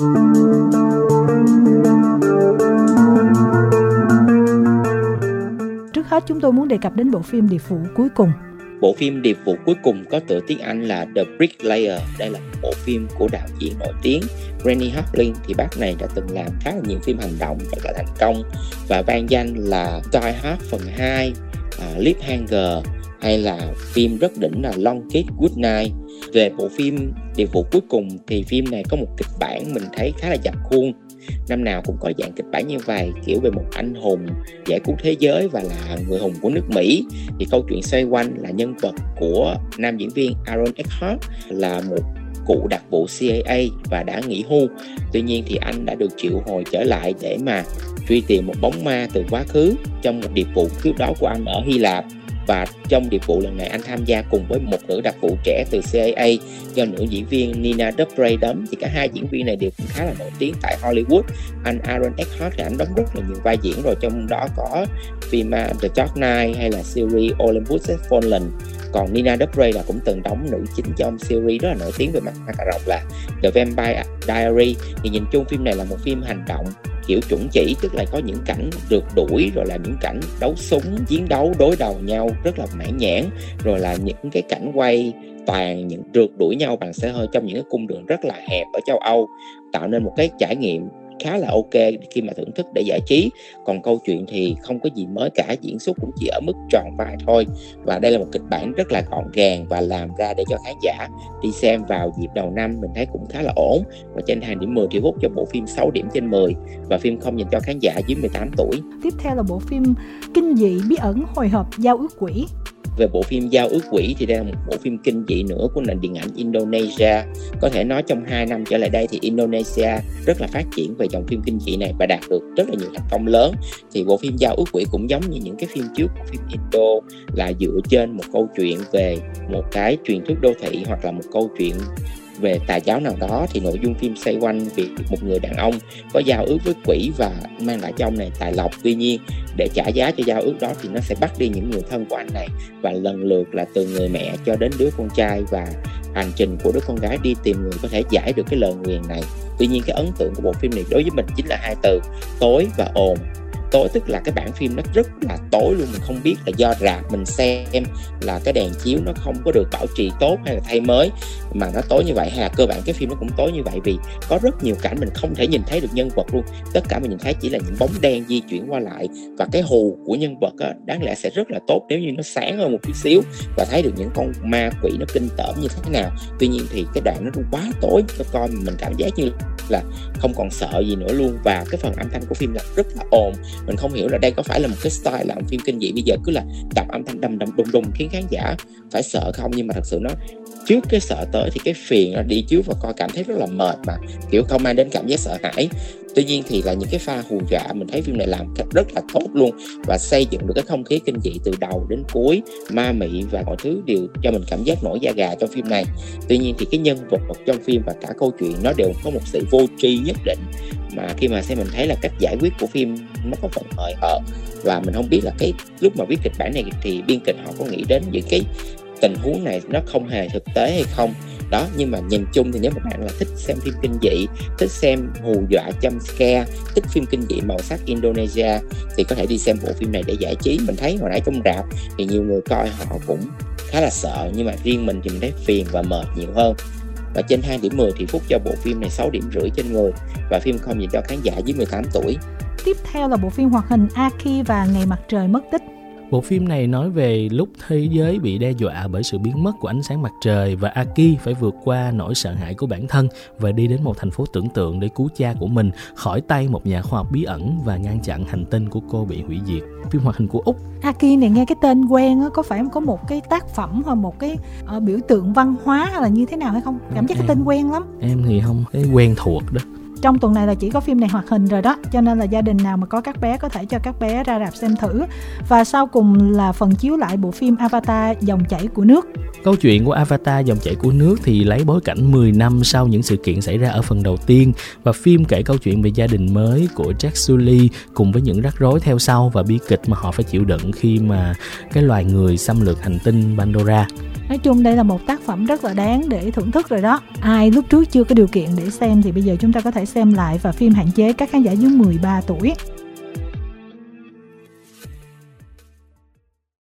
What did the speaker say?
Trước hết chúng tôi muốn đề cập đến bộ phim địa phủ cuối cùng. Bộ phim Điệp vụ cuối cùng có tựa tiếng Anh là The Bricklayer. Đây là một bộ phim của đạo diễn nổi tiếng Rennie Harlin thì bác này đã từng làm khá là nhiều phim hành động rất là thành công và vang danh là Die Hard phần 2, uh, Lip Hanger hay là phim rất đỉnh là Long Kiss, Good Night. Về bộ phim Địa vụ cuối cùng thì phim này có một kịch bản mình thấy khá là dập khuôn. Năm nào cũng có dạng kịch bản như vậy, kiểu về một anh hùng giải cứu thế giới và là người hùng của nước Mỹ. Thì câu chuyện xoay quanh là nhân vật của nam diễn viên Aaron Eckhart là một cụ đặc vụ CIA và đã nghỉ hưu. Tuy nhiên thì anh đã được triệu hồi trở lại để mà truy tìm một bóng ma từ quá khứ trong một điệp vụ trước đó của anh ở Hy Lạp và trong điệp vụ lần này, anh tham gia cùng với một nữ đặc vụ trẻ từ CAA do nữ diễn viên Nina Dobrev đóng, thì cả hai diễn viên này đều cũng khá là nổi tiếng tại Hollywood. Anh Aaron Eckhart thì anh đóng rất là nhiều vai diễn rồi, trong đó có phim à, The Dark Knight hay là series Olympus Has Fallen. Còn Nina Dobrev là cũng từng đóng nữ chính trong series rất là nổi tiếng về mặt cà rồng là The Vampire Diary thì nhìn chung phim này là một phim hành động kiểu chuẩn chỉ, tức là có những cảnh rượt đuổi, rồi là những cảnh đấu súng, chiến đấu, đối đầu nhau rất là mãn nhãn, rồi là những cái cảnh quay toàn những rượt đuổi nhau bằng xe hơi trong những cái cung đường rất là hẹp ở châu Âu, tạo nên một cái trải nghiệm khá là ok khi mà thưởng thức để giải trí. Còn câu chuyện thì không có gì mới cả, diễn xuất cũng chỉ ở mức tròn vai thôi. Và đây là một kịch bản rất là gọn gàng và làm ra để cho khán giả đi xem vào dịp đầu năm, mình thấy cũng khá là ổn. Và trên hàng điểm 10 thì hút cho bộ phim 6 điểm trên 10 và phim không dành cho khán giả dưới 18 tuổi. Tiếp theo là bộ phim kinh dị bí ẩn hồi hộp giao ước quỷ về bộ phim Giao ước quỷ thì đây là một bộ phim kinh dị nữa của nền điện ảnh Indonesia. Có thể nói trong 2 năm trở lại đây thì Indonesia rất là phát triển về dòng phim kinh dị này và đạt được rất là nhiều thành công lớn. Thì bộ phim Giao ước quỷ cũng giống như những cái phim trước của phim Indo, là dựa trên một câu chuyện về một cái truyền thuyết đô thị hoặc là một câu chuyện về tà giáo nào đó thì nội dung phim xoay quanh việc một người đàn ông có giao ước với quỷ và mang lại cho ông này tài lộc. Tuy nhiên, để trả giá cho giao ước đó thì nó sẽ bắt đi những người thân của anh này. Và lần lượt là từ người mẹ cho đến đứa con trai và hành trình của đứa con gái đi tìm người có thể giải được cái lời nguyền này. Tuy nhiên, cái ấn tượng của bộ phim này đối với mình chính là hai từ, tối và ồn tối tức là cái bản phim nó rất là tối luôn mình không biết là do rạp mình xem là cái đèn chiếu nó không có được bảo trì tốt hay là thay mới mà nó tối như vậy hay là cơ bản cái phim nó cũng tối như vậy vì có rất nhiều cảnh mình không thể nhìn thấy được nhân vật luôn. Tất cả mình nhìn thấy chỉ là những bóng đen di chuyển qua lại và cái hù của nhân vật á, đáng lẽ sẽ rất là tốt nếu như nó sáng hơn một chút xíu và thấy được những con ma quỷ nó kinh tởm như thế nào. Tuy nhiên thì cái đoạn nó quá tối cho coi mình cảm giác như là không còn sợ gì nữa luôn và cái phần âm thanh của phim là rất là ồn mình không hiểu là đây có phải là một cái style làm phim kinh dị bây giờ cứ là đập âm thanh đầm đầm đùng đùng khiến khán giả phải sợ không? Nhưng mà thật sự nó, trước cái sợ tới thì cái phiền nó đi chiếu và coi cảm thấy rất là mệt mà. Kiểu không mang đến cảm giác sợ hãi tuy nhiên thì là những cái pha hù dọa, mình thấy phim này làm cách rất là tốt luôn và xây dựng được cái không khí kinh dị từ đầu đến cuối, ma mị và mọi thứ đều cho mình cảm giác nổi da gà trong phim này. Tuy nhiên thì cái nhân vật trong phim và cả câu chuyện nó đều có một sự vô tri nhất định, mà khi mà xem mình thấy là cách giải quyết của phim nó có phần hời hợt. Và mình không biết là cái lúc mà viết kịch bản này thì biên kịch họ có nghĩ đến những cái tình huống này nó không hề thực tế hay không? Đó, nhưng mà nhìn chung thì nếu mà bạn là thích xem phim kinh dị, thích xem hù dọa jump scare, thích phim kinh dị màu sắc Indonesia, thì có thể đi xem bộ phim này để giải trí mình thấy hồi nãy trong rạp thì nhiều người coi họ cũng khá là sợ, nhưng mà riêng mình thì mình thấy phiền và mệt nhiều hơn và trên 2 điểm 10 thì Phúc cho bộ phim này 6 điểm rưỡi trên người và phim không dành cho khán giả dưới 18 tuổi. Tiếp theo là bộ phim hoạt hình Aki và Ngày mặt trời mất tích. Bộ phim này nói về lúc thế giới bị đe dọa bởi sự biến mất của ánh sáng mặt trời và Aki phải vượt qua nỗi sợ hãi của bản thân và đi đến một thành phố tưởng tượng để cứu cha của mình khỏi tay một nhà khoa học bí ẩn và ngăn chặn hành tinh của cô bị hủy diệt. Phim hoạt hình của Úc. Aki này nghe cái tên quen á, có phải có một cái tác phẩm hoặc một cái uh, biểu tượng văn hóa hay là như thế nào hay không? Cảm giác em, cái tên quen lắm. Em thì không, cái quen thuộc đó trong tuần này là chỉ có phim này hoạt hình rồi đó cho nên là gia đình nào mà có các bé có thể cho các bé ra rạp xem thử. Và sau cùng là phần chiếu lại bộ phim Avatar dòng chảy của nước. Câu chuyện của Avatar dòng chảy của nước thì lấy bối cảnh 10 năm sau những sự kiện xảy ra ở phần đầu tiên và phim kể câu chuyện về gia đình mới của Jack Sully cùng với những rắc rối theo sau và bi kịch mà họ phải chịu đựng khi mà cái loài người xâm lược hành tinh Pandora. Nói chung đây là một tác phẩm rất là đáng để thưởng thức rồi đó. Ai lúc trước chưa có điều kiện để xem thì bây giờ chúng ta có thể xem lại và phim hạn chế các khán giả dưới 13 tuổi.